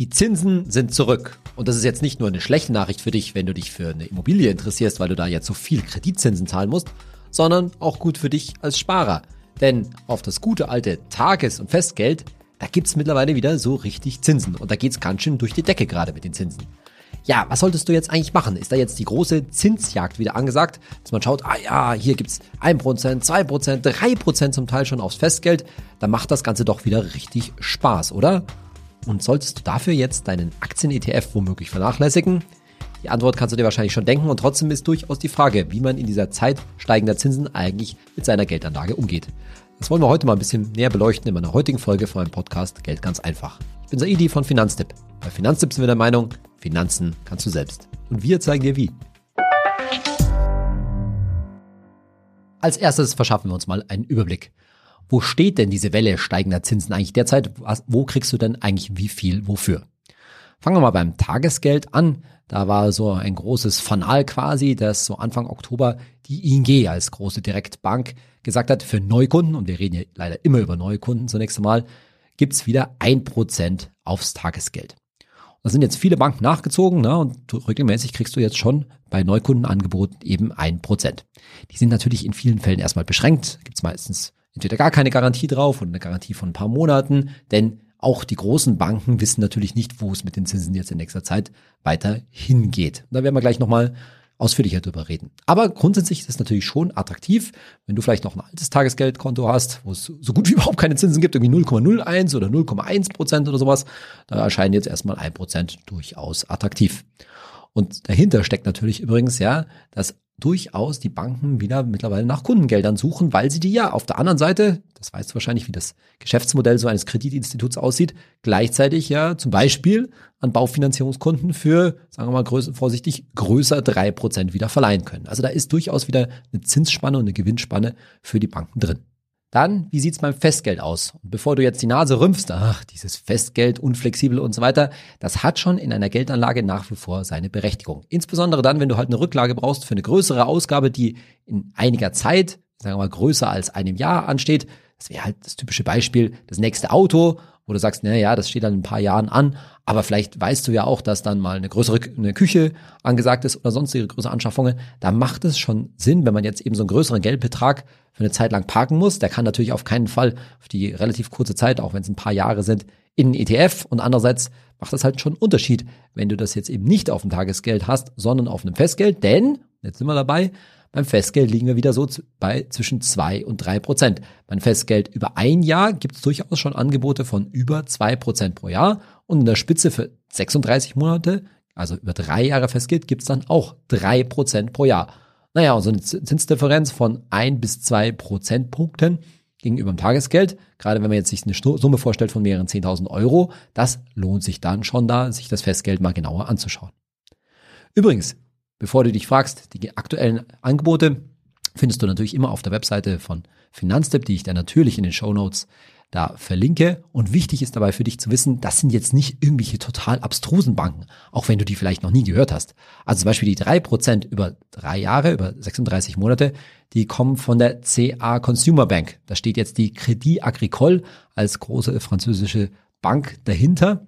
Die Zinsen sind zurück. Und das ist jetzt nicht nur eine schlechte Nachricht für dich, wenn du dich für eine Immobilie interessierst, weil du da jetzt so viel Kreditzinsen zahlen musst, sondern auch gut für dich als Sparer. Denn auf das gute alte Tages- und Festgeld, da gibt's mittlerweile wieder so richtig Zinsen. Und da geht's ganz schön durch die Decke gerade mit den Zinsen. Ja, was solltest du jetzt eigentlich machen? Ist da jetzt die große Zinsjagd wieder angesagt, dass man schaut, ah ja, hier gibt's 1%, 2%, 3% zum Teil schon aufs Festgeld, dann macht das Ganze doch wieder richtig Spaß, oder? Und solltest du dafür jetzt deinen Aktien-ETF womöglich vernachlässigen? Die Antwort kannst du dir wahrscheinlich schon denken und trotzdem ist durchaus die Frage, wie man in dieser Zeit steigender Zinsen eigentlich mit seiner Geldanlage umgeht. Das wollen wir heute mal ein bisschen näher beleuchten in meiner heutigen Folge von meinem Podcast Geld ganz einfach. Ich bin Saidi von Finanztipp. Bei Finanztipp sind wir der Meinung, Finanzen kannst du selbst. Und wir zeigen dir wie. Als erstes verschaffen wir uns mal einen Überblick. Wo steht denn diese Welle steigender Zinsen eigentlich derzeit? Wo kriegst du denn eigentlich wie viel wofür? Fangen wir mal beim Tagesgeld an. Da war so ein großes Fanal quasi, dass so Anfang Oktober die ING als große Direktbank gesagt hat, für Neukunden, und wir reden hier leider immer über Neukunden zunächst einmal, gibt's wieder ein Prozent aufs Tagesgeld. Da sind jetzt viele Banken nachgezogen ne, und regelmäßig kriegst du jetzt schon bei Neukundenangeboten eben ein Prozent. Die sind natürlich in vielen Fällen erstmal beschränkt, gibt's meistens entweder gar keine Garantie drauf oder eine Garantie von ein paar Monaten, denn auch die großen Banken wissen natürlich nicht, wo es mit den Zinsen jetzt in nächster Zeit weiter hingeht. Da werden wir gleich nochmal ausführlicher drüber reden. Aber grundsätzlich ist es natürlich schon attraktiv, wenn du vielleicht noch ein altes Tagesgeldkonto hast, wo es so gut wie überhaupt keine Zinsen gibt, irgendwie 0,01 oder 0,1 Prozent oder sowas, da erscheint jetzt erstmal ein Prozent durchaus attraktiv. Und dahinter steckt natürlich übrigens ja, dass durchaus die Banken wieder mittlerweile nach Kundengeldern suchen, weil sie die ja auf der anderen Seite, das weißt du wahrscheinlich, wie das Geschäftsmodell so eines Kreditinstituts aussieht, gleichzeitig ja zum Beispiel an Baufinanzierungskunden für, sagen wir mal größer, vorsichtig, größer drei Prozent wieder verleihen können. Also da ist durchaus wieder eine Zinsspanne und eine Gewinnspanne für die Banken drin. Dann, wie sieht's beim Festgeld aus? Und bevor du jetzt die Nase rümpfst, ach, dieses Festgeld, unflexibel und so weiter, das hat schon in einer Geldanlage nach wie vor seine Berechtigung. Insbesondere dann, wenn du halt eine Rücklage brauchst für eine größere Ausgabe, die in einiger Zeit, sagen wir mal, größer als einem Jahr ansteht. Das wäre halt das typische Beispiel, das nächste Auto, wo du sagst, na ja, das steht dann in ein paar Jahren an, aber vielleicht weißt du ja auch, dass dann mal eine größere eine Küche angesagt ist oder sonstige größere Anschaffungen. Da macht es schon Sinn, wenn man jetzt eben so einen größeren Geldbetrag für eine Zeit lang parken muss. Der kann natürlich auf keinen Fall auf die relativ kurze Zeit, auch wenn es ein paar Jahre sind, in den ETF. Und andererseits macht das halt schon einen Unterschied, wenn du das jetzt eben nicht auf dem Tagesgeld hast, sondern auf einem Festgeld. Denn, jetzt sind wir dabei, beim Festgeld liegen wir wieder so bei zwischen zwei und drei Prozent. Beim Festgeld über ein Jahr gibt es durchaus schon Angebote von über zwei Prozent pro Jahr. Und in der Spitze für 36 Monate, also über drei Jahre Festgeld, gibt es dann auch drei Prozent pro Jahr. Naja, so eine Zinsdifferenz von ein bis zwei Prozentpunkten gegenüber dem Tagesgeld, gerade wenn man jetzt sich eine Summe vorstellt von mehreren 10.000 Euro, das lohnt sich dann schon da, sich das Festgeld mal genauer anzuschauen. Übrigens, bevor du dich fragst, die aktuellen Angebote findest du natürlich immer auf der Webseite von Finanztipp, die ich dann natürlich in den Show Notes da verlinke. Und wichtig ist dabei für dich zu wissen, das sind jetzt nicht irgendwelche total abstrusen Banken, auch wenn du die vielleicht noch nie gehört hast. Also zum Beispiel die drei Prozent über drei Jahre, über 36 Monate, die kommen von der CA Consumer Bank. Da steht jetzt die Crédit Agricole als große französische Bank dahinter.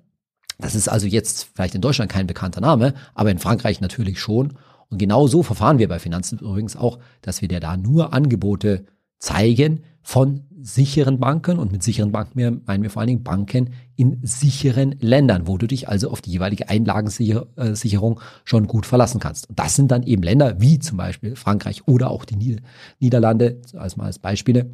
Das ist also jetzt vielleicht in Deutschland kein bekannter Name, aber in Frankreich natürlich schon. Und genau so verfahren wir bei Finanzen übrigens auch, dass wir dir da nur Angebote zeigen von sicheren Banken und mit sicheren Banken meinen wir vor allen Dingen Banken in sicheren Ländern, wo du dich also auf die jeweilige Einlagensicherung schon gut verlassen kannst. Und das sind dann eben Länder wie zum Beispiel Frankreich oder auch die Niederlande, als mal als Beispiele,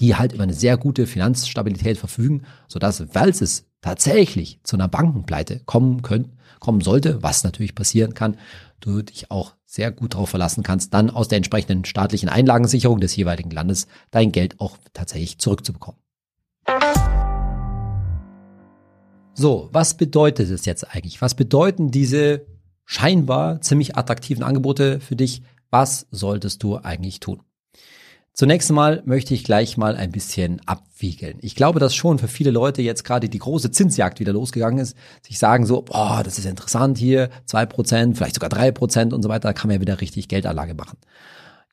die halt über eine sehr gute Finanzstabilität verfügen, sodass, falls es tatsächlich zu einer Bankenpleite kommen können, kommen sollte, was natürlich passieren kann, du dich auch sehr gut darauf verlassen kannst, dann aus der entsprechenden staatlichen Einlagensicherung des jeweiligen Landes dein Geld auch tatsächlich zurückzubekommen. So, was bedeutet es jetzt eigentlich? Was bedeuten diese scheinbar ziemlich attraktiven Angebote für dich? Was solltest du eigentlich tun? Zunächst einmal möchte ich gleich mal ein bisschen abwiegeln. Ich glaube, dass schon für viele Leute jetzt gerade die große Zinsjagd wieder losgegangen ist, sich sagen so, boah, das ist interessant hier, zwei Prozent, vielleicht sogar drei Prozent und so weiter, da kann man ja wieder richtig Geldanlage machen.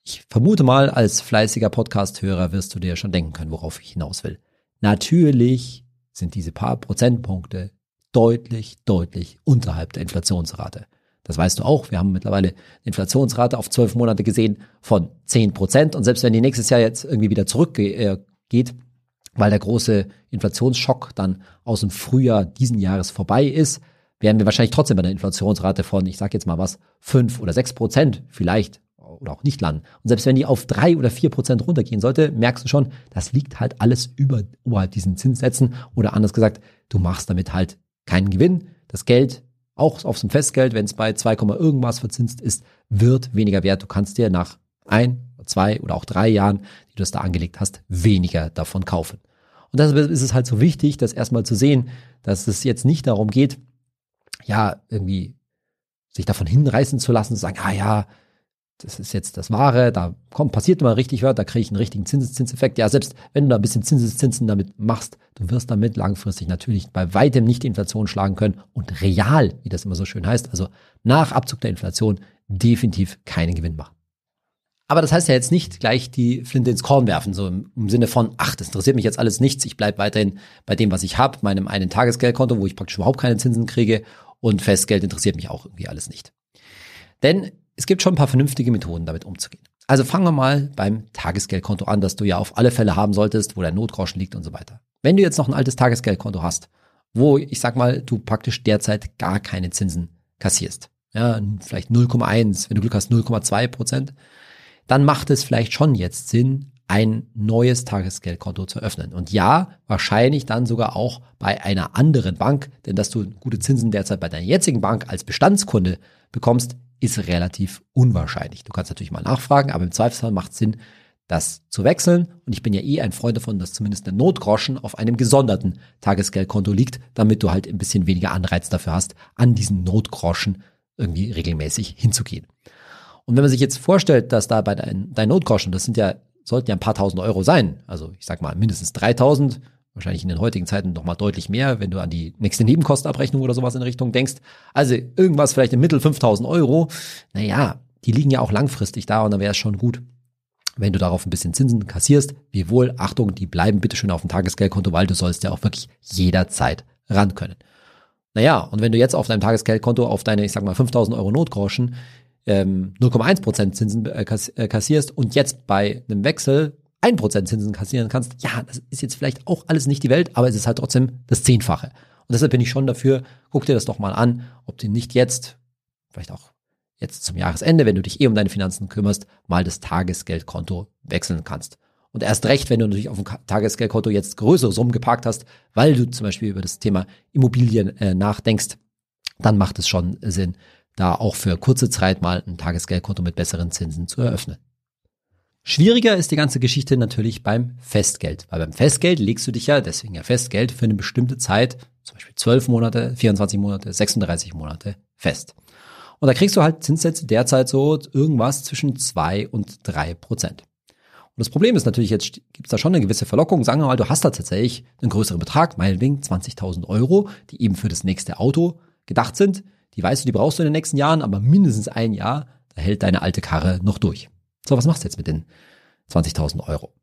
Ich vermute mal, als fleißiger Podcast-Hörer wirst du dir schon denken können, worauf ich hinaus will. Natürlich sind diese paar Prozentpunkte deutlich, deutlich unterhalb der Inflationsrate. Das weißt du auch. Wir haben mittlerweile eine Inflationsrate auf zwölf Monate gesehen von zehn Prozent. Und selbst wenn die nächstes Jahr jetzt irgendwie wieder zurückgeht, weil der große Inflationsschock dann aus dem Frühjahr diesen Jahres vorbei ist, werden wir wahrscheinlich trotzdem bei einer Inflationsrate von, ich sage jetzt mal was, fünf oder sechs Prozent vielleicht oder auch nicht landen. Und selbst wenn die auf drei oder vier Prozent runtergehen sollte, merkst du schon, das liegt halt alles über, oberhalb diesen Zinssätzen oder anders gesagt, du machst damit halt keinen Gewinn. Das Geld, auch auf dem Festgeld, wenn es bei 2, irgendwas verzinst ist, wird weniger wert. Du kannst dir nach ein, zwei oder auch drei Jahren, die du das da angelegt hast, weniger davon kaufen. Und deshalb ist es halt so wichtig, das erstmal zu sehen, dass es jetzt nicht darum geht, ja, irgendwie sich davon hinreißen zu lassen, zu sagen, ah ja, das ist jetzt das Wahre, da kommt, passiert immer richtig was, da kriege ich einen richtigen Zinseszinseffekt. Ja, selbst wenn du da ein bisschen Zinseszinsen damit machst, du wirst damit langfristig natürlich bei weitem nicht die Inflation schlagen können und real, wie das immer so schön heißt, also nach Abzug der Inflation definitiv keinen Gewinn machen. Aber das heißt ja jetzt nicht gleich die Flinte ins Korn werfen, so im, im Sinne von, ach, das interessiert mich jetzt alles nichts, ich bleibe weiterhin bei dem, was ich habe, meinem einen Tagesgeldkonto, wo ich praktisch überhaupt keine Zinsen kriege und Festgeld interessiert mich auch irgendwie alles nicht. Denn es gibt schon ein paar vernünftige Methoden, damit umzugehen. Also fangen wir mal beim Tagesgeldkonto an, das du ja auf alle Fälle haben solltest, wo dein Notgroschen liegt und so weiter. Wenn du jetzt noch ein altes Tagesgeldkonto hast, wo ich sag mal, du praktisch derzeit gar keine Zinsen kassierst, ja, vielleicht 0,1, wenn du Glück hast 0,2 Prozent, dann macht es vielleicht schon jetzt Sinn, ein neues Tagesgeldkonto zu öffnen. Und ja, wahrscheinlich dann sogar auch bei einer anderen Bank, denn dass du gute Zinsen derzeit bei deiner jetzigen Bank als Bestandskunde bekommst, ist relativ unwahrscheinlich. Du kannst natürlich mal nachfragen, aber im Zweifelsfall macht es Sinn, das zu wechseln. Und ich bin ja eh ein Freund davon, dass zumindest der Notgroschen auf einem gesonderten Tagesgeldkonto liegt, damit du halt ein bisschen weniger Anreiz dafür hast, an diesen Notgroschen irgendwie regelmäßig hinzugehen. Und wenn man sich jetzt vorstellt, dass da bei dein, dein Notgroschen, das sind ja, sollten ja ein paar tausend Euro sein, also ich sag mal mindestens 3000, wahrscheinlich in den heutigen Zeiten noch mal deutlich mehr, wenn du an die nächste Nebenkostenabrechnung oder sowas in Richtung denkst. Also irgendwas vielleicht im Mittel 5000 Euro. Naja, die liegen ja auch langfristig da und dann wäre es schon gut, wenn du darauf ein bisschen Zinsen kassierst. Wie wohl, Achtung, die bleiben bitte schön auf dem Tagesgeldkonto, weil du sollst ja auch wirklich jederzeit ran können. Naja, und wenn du jetzt auf deinem Tagesgeldkonto auf deine, ich sag mal, 5000 Euro Notgroschen ähm, 0,1% Zinsen äh, äh, kassierst und jetzt bei einem Wechsel 1% Zinsen kassieren kannst, ja, das ist jetzt vielleicht auch alles nicht die Welt, aber es ist halt trotzdem das Zehnfache. Und deshalb bin ich schon dafür, guck dir das doch mal an, ob du nicht jetzt, vielleicht auch jetzt zum Jahresende, wenn du dich eh um deine Finanzen kümmerst, mal das Tagesgeldkonto wechseln kannst. Und erst recht, wenn du natürlich auf dem Tagesgeldkonto jetzt größere Summen geparkt hast, weil du zum Beispiel über das Thema Immobilien äh, nachdenkst, dann macht es schon Sinn, da auch für kurze Zeit mal ein Tagesgeldkonto mit besseren Zinsen zu eröffnen. Schwieriger ist die ganze Geschichte natürlich beim Festgeld, weil beim Festgeld legst du dich ja, deswegen ja Festgeld, für eine bestimmte Zeit, zum Beispiel 12 Monate, 24 Monate, 36 Monate fest. Und da kriegst du halt Zinssätze derzeit so irgendwas zwischen 2 und 3 Prozent. Und das Problem ist natürlich, jetzt gibt es da schon eine gewisse Verlockung. Sagen wir mal, du hast da tatsächlich einen größeren Betrag, meinetwegen 20.000 Euro, die eben für das nächste Auto gedacht sind. Die weißt du, die brauchst du in den nächsten Jahren, aber mindestens ein Jahr, da hält deine alte Karre noch durch. So, was machst du jetzt mit den 20.000 Euro?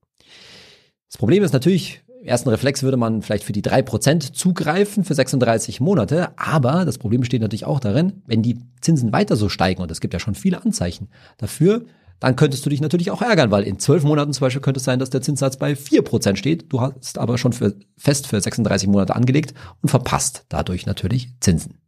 Das Problem ist natürlich, im ersten Reflex würde man vielleicht für die 3% zugreifen für 36 Monate, aber das Problem besteht natürlich auch darin, wenn die Zinsen weiter so steigen, und es gibt ja schon viele Anzeichen dafür, dann könntest du dich natürlich auch ärgern, weil in zwölf Monaten zum Beispiel könnte es sein, dass der Zinssatz bei 4% steht. Du hast aber schon für, fest für 36 Monate angelegt und verpasst dadurch natürlich Zinsen.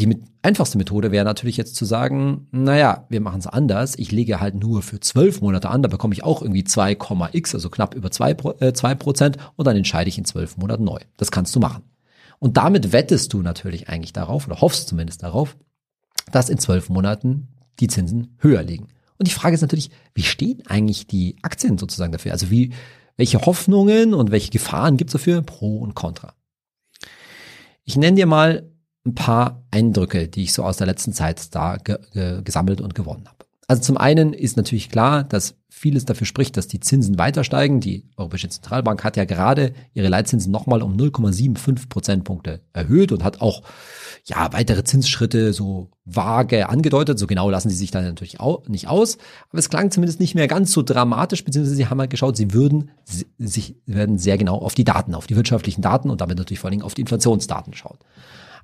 Die einfachste Methode wäre natürlich jetzt zu sagen, naja, wir machen es anders. Ich lege halt nur für zwölf Monate an, da bekomme ich auch irgendwie 2,x, also knapp über zwei äh, zwei Prozent und dann entscheide ich in zwölf Monaten neu. Das kannst du machen. Und damit wettest du natürlich eigentlich darauf, oder hoffst zumindest darauf, dass in zwölf Monaten die Zinsen höher liegen. Und die Frage ist natürlich, wie stehen eigentlich die Aktien sozusagen dafür? Also wie, welche Hoffnungen und welche Gefahren gibt es dafür? Pro und Contra. Ich nenne dir mal ein paar Eindrücke, die ich so aus der letzten Zeit da ge ge gesammelt und gewonnen habe. Also zum einen ist natürlich klar, dass vieles dafür spricht, dass die Zinsen weiter steigen. Die Europäische Zentralbank hat ja gerade ihre Leitzinsen nochmal um 0,75 Prozentpunkte erhöht und hat auch ja weitere Zinsschritte so vage angedeutet. So genau lassen sie sich da natürlich auch nicht aus. Aber es klang zumindest nicht mehr ganz so dramatisch, beziehungsweise sie haben halt geschaut, sie würden sich werden sehr genau auf die Daten, auf die wirtschaftlichen Daten und damit natürlich vor allen Dingen auf die Inflationsdaten schauen.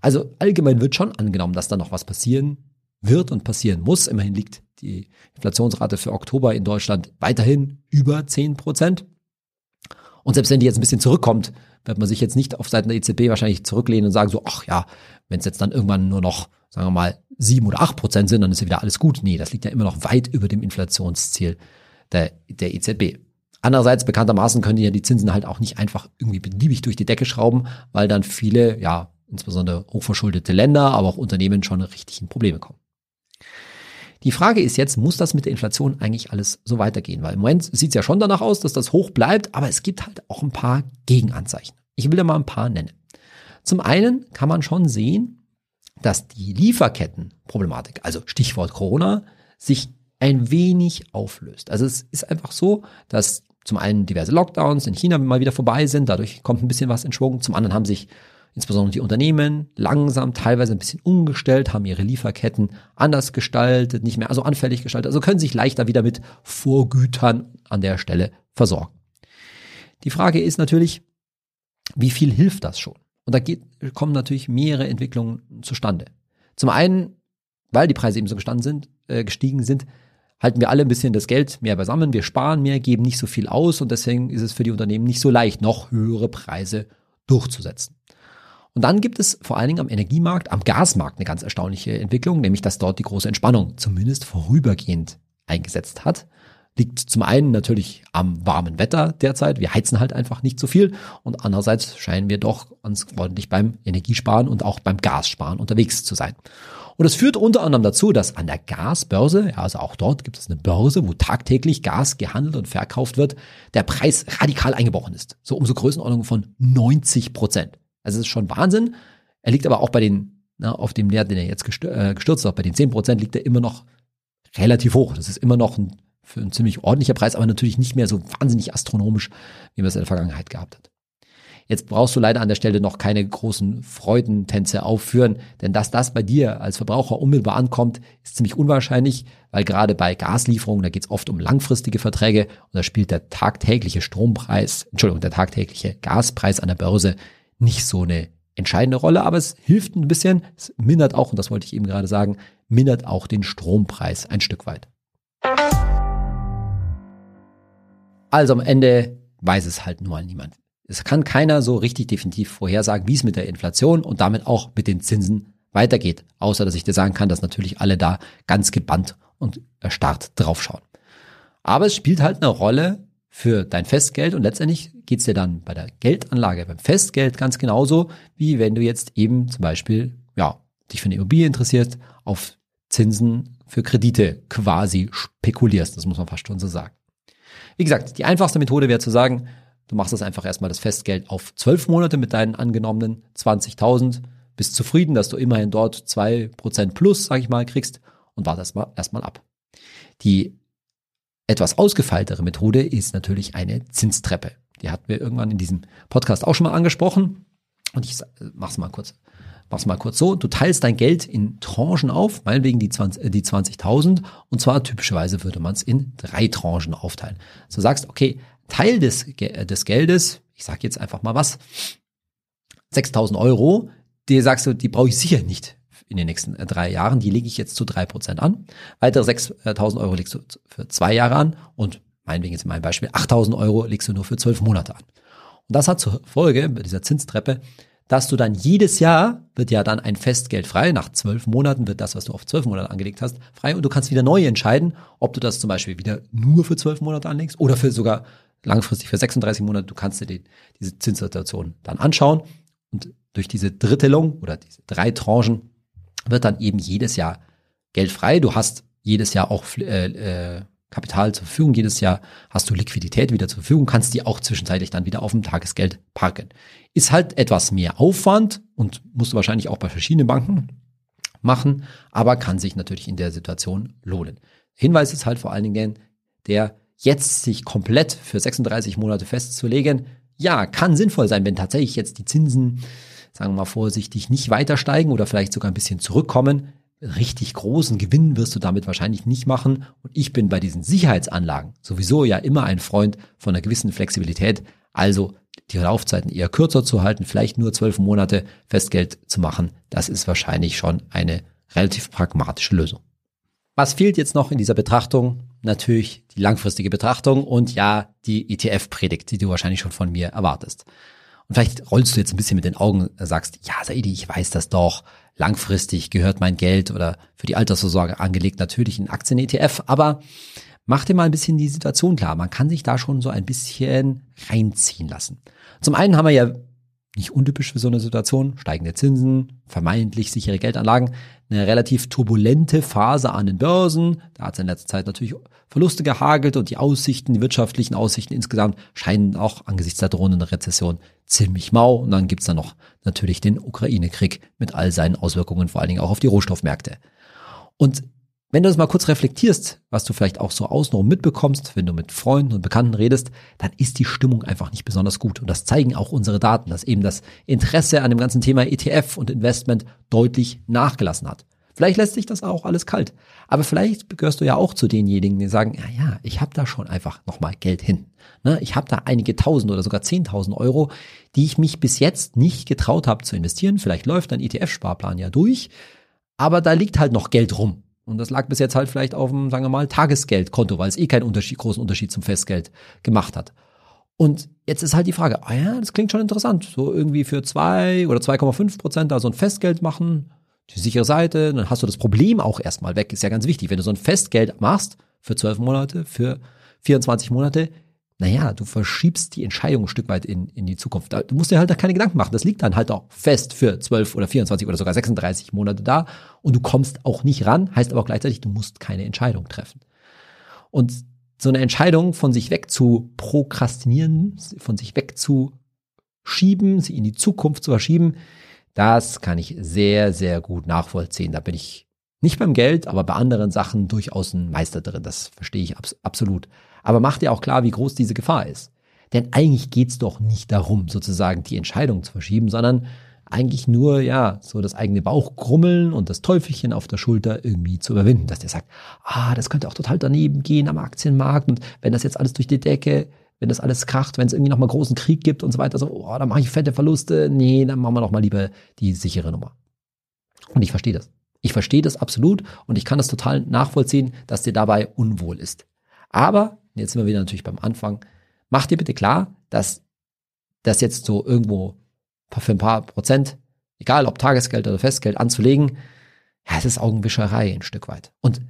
Also allgemein wird schon angenommen, dass da noch was passieren wird und passieren muss. Immerhin liegt die Inflationsrate für Oktober in Deutschland weiterhin über 10 Prozent. Und selbst wenn die jetzt ein bisschen zurückkommt, wird man sich jetzt nicht auf Seiten der EZB wahrscheinlich zurücklehnen und sagen so, ach ja, wenn es jetzt dann irgendwann nur noch, sagen wir mal, sieben oder acht Prozent sind, dann ist ja wieder alles gut. Nee, das liegt ja immer noch weit über dem Inflationsziel der, der EZB. Andererseits, bekanntermaßen können die ja die Zinsen halt auch nicht einfach irgendwie beliebig durch die Decke schrauben, weil dann viele, ja, insbesondere hochverschuldete Länder, aber auch Unternehmen schon richtig in Probleme kommen. Die Frage ist jetzt, muss das mit der Inflation eigentlich alles so weitergehen? Weil im Moment sieht es ja schon danach aus, dass das hoch bleibt, aber es gibt halt auch ein paar Gegenanzeichen. Ich will da mal ein paar nennen. Zum einen kann man schon sehen, dass die Lieferkettenproblematik, also Stichwort Corona, sich ein wenig auflöst. Also es ist einfach so, dass zum einen diverse Lockdowns in China mal wieder vorbei sind, dadurch kommt ein bisschen was in Schwung. Zum anderen haben sich insbesondere die Unternehmen langsam teilweise ein bisschen umgestellt, haben ihre Lieferketten anders gestaltet, nicht mehr also anfällig gestaltet, also können sich leichter wieder mit Vorgütern an der Stelle versorgen. Die Frage ist natürlich, wie viel hilft das schon? Und da geht, kommen natürlich mehrere Entwicklungen zustande. Zum einen, weil die Preise eben so gestanden sind, äh, gestiegen sind, halten wir alle ein bisschen das Geld mehr beisammen, wir sparen mehr, geben nicht so viel aus und deswegen ist es für die Unternehmen nicht so leicht, noch höhere Preise durchzusetzen. Und dann gibt es vor allen Dingen am Energiemarkt, am Gasmarkt eine ganz erstaunliche Entwicklung, nämlich dass dort die große Entspannung zumindest vorübergehend eingesetzt hat. Liegt zum einen natürlich am warmen Wetter derzeit. Wir heizen halt einfach nicht so viel. Und andererseits scheinen wir doch ganz ordentlich beim Energiesparen und auch beim Gassparen unterwegs zu sein. Und es führt unter anderem dazu, dass an der Gasbörse, also auch dort gibt es eine Börse, wo tagtäglich Gas gehandelt und verkauft wird, der Preis radikal eingebrochen ist. So um so Größenordnung von 90 Prozent. Also es ist schon Wahnsinn. Er liegt aber auch bei den, na, auf dem Wert, den er jetzt äh, gestürzt hat, bei den 10% liegt er immer noch relativ hoch. Das ist immer noch ein, für ein ziemlich ordentlicher Preis, aber natürlich nicht mehr so wahnsinnig astronomisch, wie man es in der Vergangenheit gehabt hat. Jetzt brauchst du leider an der Stelle noch keine großen Freudentänze aufführen, denn dass das bei dir als Verbraucher unmittelbar ankommt, ist ziemlich unwahrscheinlich, weil gerade bei Gaslieferungen, da geht es oft um langfristige Verträge und da spielt der tagtägliche Strompreis, Entschuldigung, der tagtägliche Gaspreis an der Börse nicht so eine entscheidende Rolle, aber es hilft ein bisschen, es mindert auch, und das wollte ich eben gerade sagen, mindert auch den Strompreis ein Stück weit. Also am Ende weiß es halt nur mal niemand. Es kann keiner so richtig definitiv vorhersagen, wie es mit der Inflation und damit auch mit den Zinsen weitergeht. Außer, dass ich dir sagen kann, dass natürlich alle da ganz gebannt und erstarrt draufschauen. Aber es spielt halt eine Rolle, für dein Festgeld und letztendlich geht's dir dann bei der Geldanlage beim Festgeld ganz genauso, wie wenn du jetzt eben zum Beispiel, ja, dich für eine Immobilie interessiert, auf Zinsen für Kredite quasi spekulierst. Das muss man fast schon so sagen. Wie gesagt, die einfachste Methode wäre zu sagen, du machst das einfach erstmal das Festgeld auf zwölf Monate mit deinen angenommenen 20.000, bist zufrieden, dass du immerhin dort zwei Prozent plus, sag ich mal, kriegst und wartest erstmal erstmal ab. Die etwas ausgefeiltere Methode ist natürlich eine Zinstreppe. Die hatten wir irgendwann in diesem Podcast auch schon mal angesprochen. Und ich mach's mal kurz. Mach's mal kurz so. Du teilst dein Geld in Tranchen auf, meinetwegen die 20.000. Äh, die 20.000 und zwar typischerweise würde man es in drei Tranchen aufteilen. So sagst, okay, Teil des, äh, des Geldes, ich sag jetzt einfach mal was, 6.000 Euro, die sagst du, die brauche ich sicher nicht in den nächsten äh, drei Jahren. Die lege ich jetzt zu drei Prozent an. Weitere 6.000 Euro legst du für zwei Jahre an und meinetwegen jetzt in meinem Beispiel 8.000 Euro legst du nur für zwölf Monate an. Und das hat zur Folge bei dieser Zinstreppe, dass du dann jedes Jahr wird ja dann ein Festgeld frei. Nach zwölf Monaten wird das, was du auf zwölf Monate angelegt hast, frei und du kannst wieder neu entscheiden, ob du das zum Beispiel wieder nur für zwölf Monate anlegst oder für sogar langfristig für 36 Monate. Du kannst dir die, diese Zinssituation dann anschauen und durch diese Drittelung oder diese drei Tranchen wird dann eben jedes Jahr Geld frei. Du hast jedes Jahr auch äh, äh, Kapital zur Verfügung, jedes Jahr hast du Liquidität wieder zur Verfügung, kannst die auch zwischenzeitlich dann wieder auf dem Tagesgeld parken. Ist halt etwas mehr Aufwand und musst du wahrscheinlich auch bei verschiedenen Banken machen, aber kann sich natürlich in der Situation lohnen. Hinweis ist halt vor allen Dingen der, jetzt sich komplett für 36 Monate festzulegen, ja, kann sinnvoll sein, wenn tatsächlich jetzt die Zinsen, sagen wir mal vorsichtig, nicht weiter steigen oder vielleicht sogar ein bisschen zurückkommen. Richtig großen Gewinn wirst du damit wahrscheinlich nicht machen. Und ich bin bei diesen Sicherheitsanlagen sowieso ja immer ein Freund von einer gewissen Flexibilität. Also die Laufzeiten eher kürzer zu halten, vielleicht nur zwölf Monate Festgeld zu machen. Das ist wahrscheinlich schon eine relativ pragmatische Lösung. Was fehlt jetzt noch in dieser Betrachtung? Natürlich die langfristige Betrachtung und ja, die ETF-Predigt, die du wahrscheinlich schon von mir erwartest. Und vielleicht rollst du jetzt ein bisschen mit den Augen, sagst, ja, Saidi, ich weiß das doch. Langfristig gehört mein Geld oder für die Altersvorsorge angelegt natürlich in Aktien-ETF, aber mach dir mal ein bisschen die Situation klar. Man kann sich da schon so ein bisschen reinziehen lassen. Zum einen haben wir ja nicht untypisch für so eine Situation, steigende Zinsen, vermeintlich sichere Geldanlagen, eine relativ turbulente Phase an den Börsen. Da hat es in letzter Zeit natürlich Verluste gehagelt und die Aussichten, die wirtschaftlichen Aussichten insgesamt scheinen auch angesichts der drohenden Rezession ziemlich mau. Und dann gibt's dann noch natürlich den Ukraine-Krieg mit all seinen Auswirkungen, vor allen Dingen auch auf die Rohstoffmärkte. Und wenn du das mal kurz reflektierst, was du vielleicht auch so außenrum mitbekommst, wenn du mit Freunden und Bekannten redest, dann ist die Stimmung einfach nicht besonders gut. Und das zeigen auch unsere Daten, dass eben das Interesse an dem ganzen Thema ETF und Investment deutlich nachgelassen hat. Vielleicht lässt sich das auch alles kalt. Aber vielleicht gehörst du ja auch zu denjenigen, die sagen, ja, ja, ich habe da schon einfach nochmal Geld hin. Ne? Ich habe da einige tausend oder sogar zehntausend Euro, die ich mich bis jetzt nicht getraut habe zu investieren. Vielleicht läuft dein ETF-Sparplan ja durch, aber da liegt halt noch Geld rum. Und das lag bis jetzt halt vielleicht auf dem, sagen wir mal, Tagesgeldkonto, weil es eh keinen Unterschied, großen Unterschied zum Festgeld gemacht hat. Und jetzt ist halt die Frage, ah ja, das klingt schon interessant, so irgendwie für zwei oder 2,5 Prozent da so ein Festgeld machen, die sichere Seite, dann hast du das Problem auch erstmal weg, ist ja ganz wichtig. Wenn du so ein Festgeld machst für zwölf Monate, für 24 Monate, naja, du verschiebst die Entscheidung ein Stück weit in, in die Zukunft. Du musst dir halt da keine Gedanken machen. Das liegt dann halt auch fest für 12 oder 24 oder sogar 36 Monate da und du kommst auch nicht ran, heißt aber auch gleichzeitig, du musst keine Entscheidung treffen. Und so eine Entscheidung von sich weg zu prokrastinieren, von sich weg zu schieben, sie in die Zukunft zu verschieben, das kann ich sehr, sehr gut nachvollziehen. Da bin ich nicht beim Geld, aber bei anderen Sachen durchaus ein Meister drin. Das verstehe ich abs absolut. Aber mach dir auch klar, wie groß diese Gefahr ist. Denn eigentlich geht's doch nicht darum, sozusagen die Entscheidung zu verschieben, sondern eigentlich nur, ja, so das eigene Bauchgrummeln und das Teufelchen auf der Schulter irgendwie zu überwinden, dass der sagt, ah, das könnte auch total daneben gehen am Aktienmarkt und wenn das jetzt alles durch die Decke, wenn das alles kracht, wenn es irgendwie nochmal großen Krieg gibt und so weiter, so, oh, dann mache ich fette Verluste, nee, dann machen wir doch mal lieber die sichere Nummer. Und ich verstehe das. Ich verstehe das absolut und ich kann das total nachvollziehen, dass dir dabei unwohl ist. Aber jetzt sind wir wieder natürlich beim Anfang, mach dir bitte klar, dass das jetzt so irgendwo für ein paar Prozent, egal ob Tagesgeld oder Festgeld anzulegen, ja, es ist Augenwischerei ein Stück weit. Und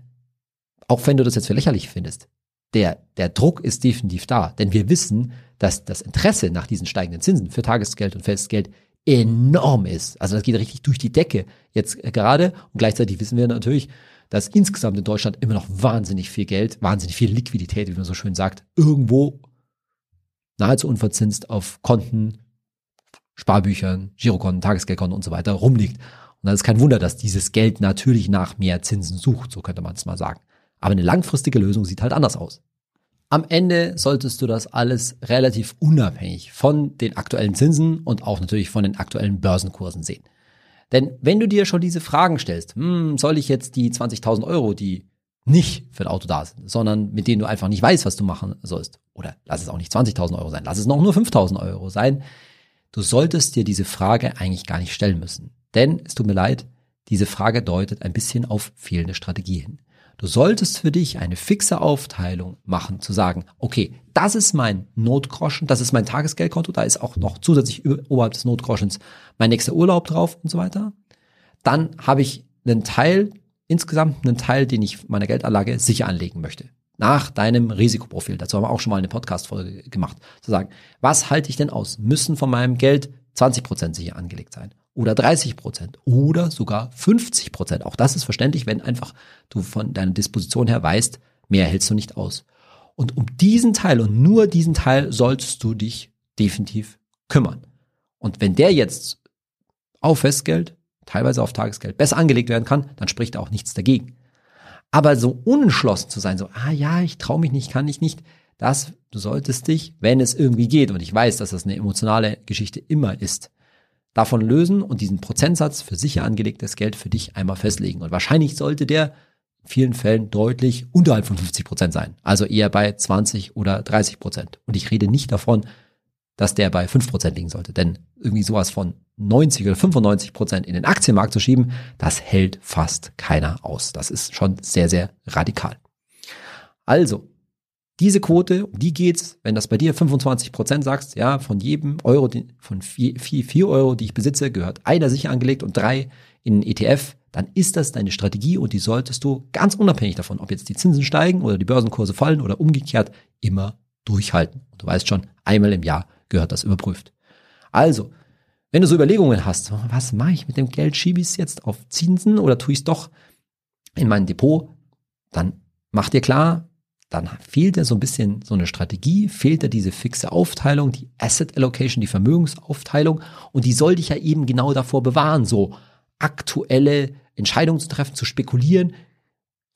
auch wenn du das jetzt für lächerlich findest, der, der Druck ist definitiv da, denn wir wissen, dass das Interesse nach diesen steigenden Zinsen für Tagesgeld und Festgeld enorm ist. Also das geht richtig durch die Decke jetzt gerade und gleichzeitig wissen wir natürlich, dass insgesamt in Deutschland immer noch wahnsinnig viel Geld, wahnsinnig viel Liquidität, wie man so schön sagt, irgendwo nahezu unverzinst auf Konten, Sparbüchern, Girokonten, Tagesgeldkonten und so weiter rumliegt. Und dann ist kein Wunder, dass dieses Geld natürlich nach mehr Zinsen sucht, so könnte man es mal sagen. Aber eine langfristige Lösung sieht halt anders aus. Am Ende solltest du das alles relativ unabhängig von den aktuellen Zinsen und auch natürlich von den aktuellen Börsenkursen sehen. Denn wenn du dir schon diese Fragen stellst, hm, soll ich jetzt die 20.000 Euro, die nicht für ein Auto da sind, sondern mit denen du einfach nicht weißt, was du machen sollst, oder lass es auch nicht 20.000 Euro sein, lass es noch nur 5.000 Euro sein, du solltest dir diese Frage eigentlich gar nicht stellen müssen. Denn es tut mir leid, diese Frage deutet ein bisschen auf fehlende Strategie hin. Du solltest für dich eine fixe Aufteilung machen, zu sagen, okay, das ist mein Notgroschen, das ist mein Tagesgeldkonto, da ist auch noch zusätzlich oberhalb des Notgroschens mein nächster Urlaub drauf und so weiter. Dann habe ich einen Teil, insgesamt einen Teil, den ich meiner Geldanlage sicher anlegen möchte. Nach deinem Risikoprofil. Dazu haben wir auch schon mal eine Podcast-Folge gemacht. Zu sagen, was halte ich denn aus? Müssen von meinem Geld 20 Prozent sicher angelegt sein? Oder 30 Prozent oder sogar 50 Prozent. Auch das ist verständlich, wenn einfach du von deiner Disposition her weißt, mehr hältst du nicht aus. Und um diesen Teil und nur diesen Teil solltest du dich definitiv kümmern. Und wenn der jetzt auf Festgeld, teilweise auf Tagesgeld besser angelegt werden kann, dann spricht auch nichts dagegen. Aber so unentschlossen zu sein, so, ah ja, ich traue mich nicht, kann ich nicht, das, du solltest dich, wenn es irgendwie geht, und ich weiß, dass das eine emotionale Geschichte immer ist, davon lösen und diesen Prozentsatz für sicher angelegtes Geld für dich einmal festlegen. Und wahrscheinlich sollte der in vielen Fällen deutlich unterhalb von 50 Prozent sein. Also eher bei 20 oder 30 Prozent. Und ich rede nicht davon, dass der bei 5 Prozent liegen sollte. Denn irgendwie sowas von 90 oder 95 Prozent in den Aktienmarkt zu schieben, das hält fast keiner aus. Das ist schon sehr, sehr radikal. Also, diese Quote, um die geht's, wenn das bei dir 25 Prozent sagst, ja, von jedem Euro, von vier, Euro, die ich besitze, gehört einer sicher angelegt und drei in ETF, dann ist das deine Strategie und die solltest du ganz unabhängig davon, ob jetzt die Zinsen steigen oder die Börsenkurse fallen oder umgekehrt, immer durchhalten. Und du weißt schon, einmal im Jahr gehört das überprüft. Also, wenn du so Überlegungen hast, was mache ich mit dem Geld, schiebe ich es jetzt auf Zinsen oder tue ich es doch in mein Depot, dann mach dir klar, dann fehlt dir so ein bisschen so eine Strategie, fehlt dir diese fixe Aufteilung, die Asset Allocation, die Vermögensaufteilung und die soll dich ja eben genau davor bewahren, so aktuelle Entscheidungen zu treffen, zu spekulieren.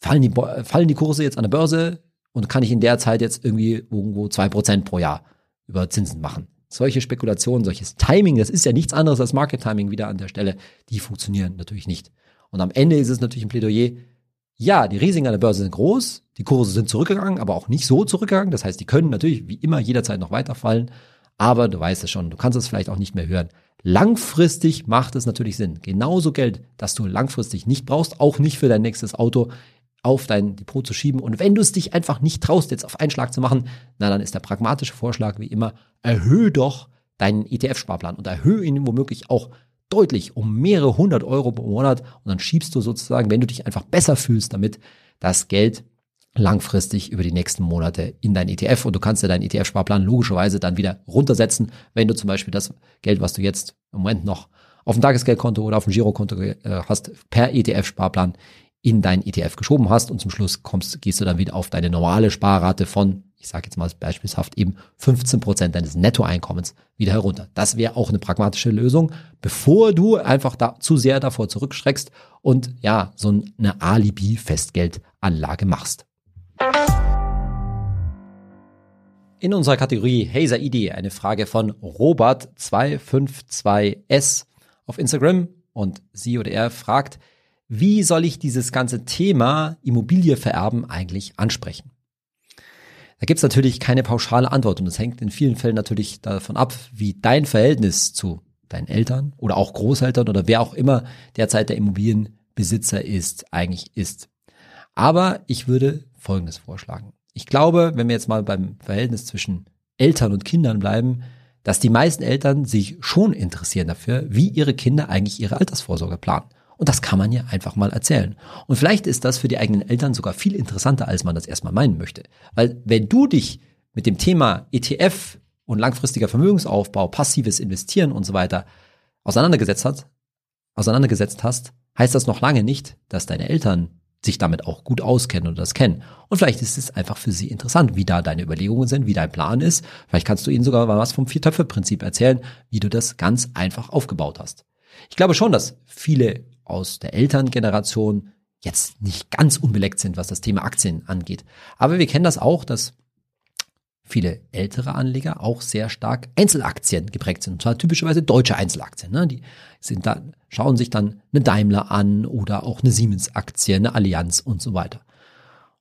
Fallen die, fallen die Kurse jetzt an der Börse und kann ich in der Zeit jetzt irgendwie irgendwo zwei Prozent pro Jahr über Zinsen machen? Solche Spekulationen, solches Timing, das ist ja nichts anderes als Market Timing wieder an der Stelle, die funktionieren natürlich nicht. Und am Ende ist es natürlich ein Plädoyer, ja, die Risiken an der Börse sind groß, die Kurse sind zurückgegangen, aber auch nicht so zurückgegangen. Das heißt, die können natürlich wie immer jederzeit noch weiterfallen, aber du weißt es schon, du kannst es vielleicht auch nicht mehr hören. Langfristig macht es natürlich Sinn. Genauso Geld, das du langfristig nicht brauchst, auch nicht für dein nächstes Auto, auf dein Depot zu schieben. Und wenn du es dich einfach nicht traust, jetzt auf einen Schlag zu machen, na dann ist der pragmatische Vorschlag wie immer, erhöhe doch deinen ETF-Sparplan und erhöhe ihn womöglich auch deutlich um mehrere hundert Euro pro Monat und dann schiebst du sozusagen, wenn du dich einfach besser fühlst damit, das Geld langfristig über die nächsten Monate in dein ETF und du kannst dir deinen ETF-Sparplan logischerweise dann wieder runtersetzen, wenn du zum Beispiel das Geld, was du jetzt im Moment noch auf dem Tagesgeldkonto oder auf dem Girokonto äh, hast, per ETF-Sparplan in dein ETF geschoben hast und zum Schluss kommst, gehst du dann wieder auf deine normale Sparrate von ich sage jetzt mal beispielshaft eben 15 Prozent deines Nettoeinkommens wieder herunter. Das wäre auch eine pragmatische Lösung, bevor du einfach da zu sehr davor zurückschreckst und ja, so eine Alibi-Festgeldanlage machst. In unserer Kategorie Hey Saidi eine Frage von Robert252S auf Instagram und sie oder er fragt, wie soll ich dieses ganze Thema Immobilie vererben eigentlich ansprechen? Da gibt's natürlich keine pauschale Antwort und es hängt in vielen Fällen natürlich davon ab, wie dein Verhältnis zu deinen Eltern oder auch Großeltern oder wer auch immer derzeit der Immobilienbesitzer ist, eigentlich ist. Aber ich würde Folgendes vorschlagen. Ich glaube, wenn wir jetzt mal beim Verhältnis zwischen Eltern und Kindern bleiben, dass die meisten Eltern sich schon interessieren dafür, wie ihre Kinder eigentlich ihre Altersvorsorge planen. Und das kann man ja einfach mal erzählen. Und vielleicht ist das für die eigenen Eltern sogar viel interessanter, als man das erstmal meinen möchte. Weil wenn du dich mit dem Thema ETF und langfristiger Vermögensaufbau, passives Investieren und so weiter auseinandergesetzt hast, auseinandergesetzt hast, heißt das noch lange nicht, dass deine Eltern sich damit auch gut auskennen oder das kennen. Und vielleicht ist es einfach für sie interessant, wie da deine Überlegungen sind, wie dein Plan ist. Vielleicht kannst du ihnen sogar mal was vom Viertöpfe-Prinzip erzählen, wie du das ganz einfach aufgebaut hast. Ich glaube schon, dass viele aus der Elterngeneration jetzt nicht ganz unbeleckt sind, was das Thema Aktien angeht. Aber wir kennen das auch, dass viele ältere Anleger auch sehr stark Einzelaktien geprägt sind. Und zwar typischerweise deutsche Einzelaktien. Ne? Die sind da, schauen sich dann eine Daimler an oder auch eine Siemens-Aktie, eine Allianz und so weiter.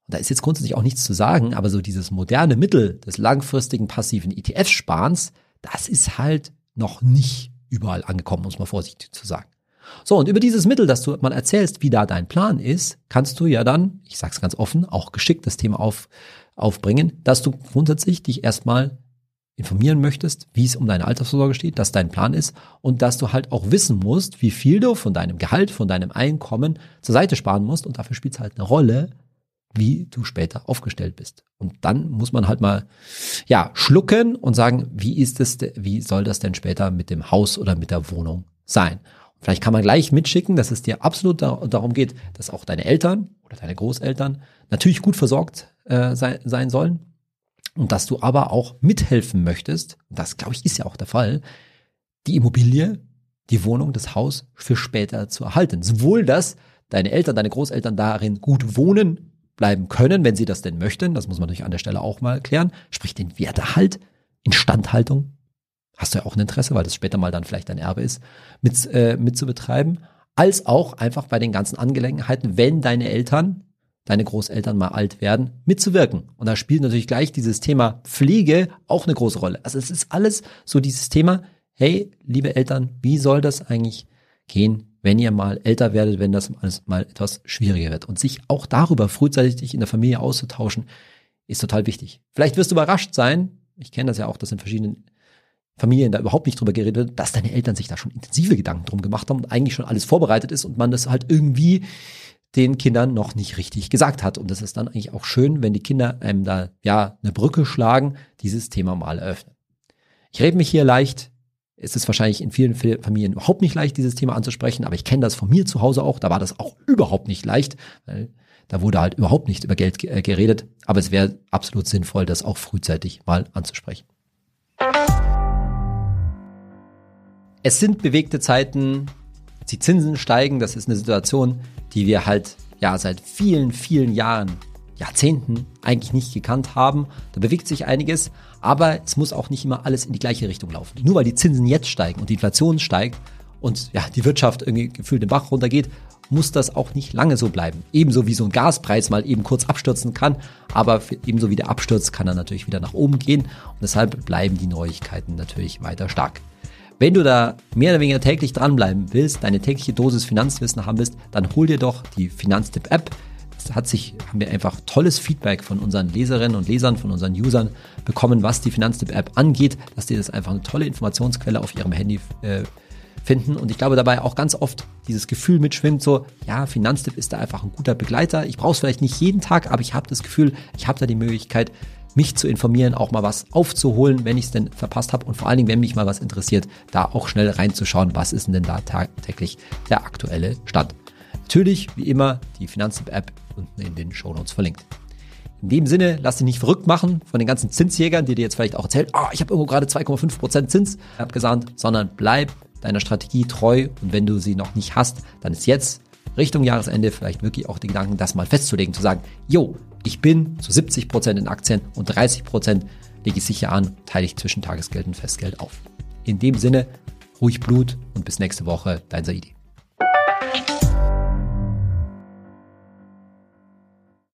Und da ist jetzt grundsätzlich auch nichts zu sagen, aber so dieses moderne Mittel des langfristigen passiven ETF-Sparens, das ist halt noch nicht überall angekommen, muss man vorsichtig zu sagen. So, und über dieses Mittel, dass du mal erzählst, wie da dein Plan ist, kannst du ja dann, ich sag's ganz offen, auch geschickt das Thema auf, aufbringen, dass du grundsätzlich dich erstmal informieren möchtest, wie es um deine Altersvorsorge steht, dass dein Plan ist und dass du halt auch wissen musst, wie viel du von deinem Gehalt, von deinem Einkommen zur Seite sparen musst und dafür spielt es halt eine Rolle, wie du später aufgestellt bist. Und dann muss man halt mal, ja, schlucken und sagen, wie ist es, wie soll das denn später mit dem Haus oder mit der Wohnung sein? Vielleicht kann man gleich mitschicken, dass es dir absolut darum geht, dass auch deine Eltern oder deine Großeltern natürlich gut versorgt äh, sein, sein sollen und dass du aber auch mithelfen möchtest, das glaube ich ist ja auch der Fall, die Immobilie, die Wohnung, das Haus für später zu erhalten. Sowohl das deine Eltern, deine Großeltern darin gut wohnen bleiben können, wenn sie das denn möchten. Das muss man natürlich an der Stelle auch mal klären. Sprich den Wertehalt, Instandhaltung. Hast du ja auch ein Interesse, weil das später mal dann vielleicht dein Erbe ist, mit, äh, mit zu betreiben. Als auch einfach bei den ganzen Angelegenheiten, wenn deine Eltern, deine Großeltern mal alt werden, mitzuwirken. Und da spielt natürlich gleich dieses Thema Pflege auch eine große Rolle. Also es ist alles so dieses Thema, hey, liebe Eltern, wie soll das eigentlich gehen, wenn ihr mal älter werdet, wenn das alles mal etwas schwieriger wird. Und sich auch darüber frühzeitig in der Familie auszutauschen, ist total wichtig. Vielleicht wirst du überrascht sein, ich kenne das ja auch, dass in verschiedenen Familien da überhaupt nicht drüber geredet wird, dass deine Eltern sich da schon intensive Gedanken drum gemacht haben und eigentlich schon alles vorbereitet ist und man das halt irgendwie den Kindern noch nicht richtig gesagt hat. Und das ist dann eigentlich auch schön, wenn die Kinder einem da ja eine Brücke schlagen, dieses Thema mal eröffnen. Ich rede mich hier leicht es ist wahrscheinlich in vielen Familien überhaupt nicht leicht, dieses Thema anzusprechen, aber ich kenne das von mir zu Hause auch, da war das auch überhaupt nicht leicht, weil da wurde halt überhaupt nicht über Geld äh, geredet, aber es wäre absolut sinnvoll, das auch frühzeitig mal anzusprechen. Es sind bewegte Zeiten, die Zinsen steigen, das ist eine Situation, die wir halt ja seit vielen, vielen Jahren Jahrzehnten eigentlich nicht gekannt haben. Da bewegt sich einiges, aber es muss auch nicht immer alles in die gleiche Richtung laufen. Nur weil die Zinsen jetzt steigen und die Inflation steigt und ja, die Wirtschaft irgendwie gefühlt den Bach runtergeht, muss das auch nicht lange so bleiben. Ebenso wie so ein Gaspreis mal eben kurz abstürzen kann, aber ebenso wie der Absturz kann er natürlich wieder nach oben gehen und deshalb bleiben die Neuigkeiten natürlich weiter stark. Wenn du da mehr oder weniger täglich dranbleiben willst, deine tägliche Dosis Finanzwissen haben willst, dann hol dir doch die Finanztipp-App hat sich, haben wir einfach tolles Feedback von unseren Leserinnen und Lesern, von unseren Usern bekommen, was die Finanztipp-App angeht, dass die das einfach eine tolle Informationsquelle auf ihrem Handy äh, finden. Und ich glaube dabei auch ganz oft dieses Gefühl mitschwimmt, so, ja, Finanztipp ist da einfach ein guter Begleiter. Ich brauche es vielleicht nicht jeden Tag, aber ich habe das Gefühl, ich habe da die Möglichkeit, mich zu informieren, auch mal was aufzuholen, wenn ich es denn verpasst habe und vor allen Dingen, wenn mich mal was interessiert, da auch schnell reinzuschauen, was ist denn da tagtäglich der aktuelle Stand. Natürlich, wie immer, die Finanztipp-App unten in den Shownotes verlinkt. In dem Sinne, lass dich nicht verrückt machen von den ganzen Zinsjägern, die dir jetzt vielleicht auch erzählen, ah, oh, ich habe irgendwo gerade 2,5% Zins abgesandt, sondern bleib deiner Strategie treu und wenn du sie noch nicht hast, dann ist jetzt Richtung Jahresende vielleicht wirklich auch die Gedanken, das mal festzulegen, zu sagen, jo, ich bin zu 70% in Aktien und 30% lege ich sicher an, teile ich zwischen Tagesgeld und Festgeld auf. In dem Sinne, ruhig Blut und bis nächste Woche, dein Saidi.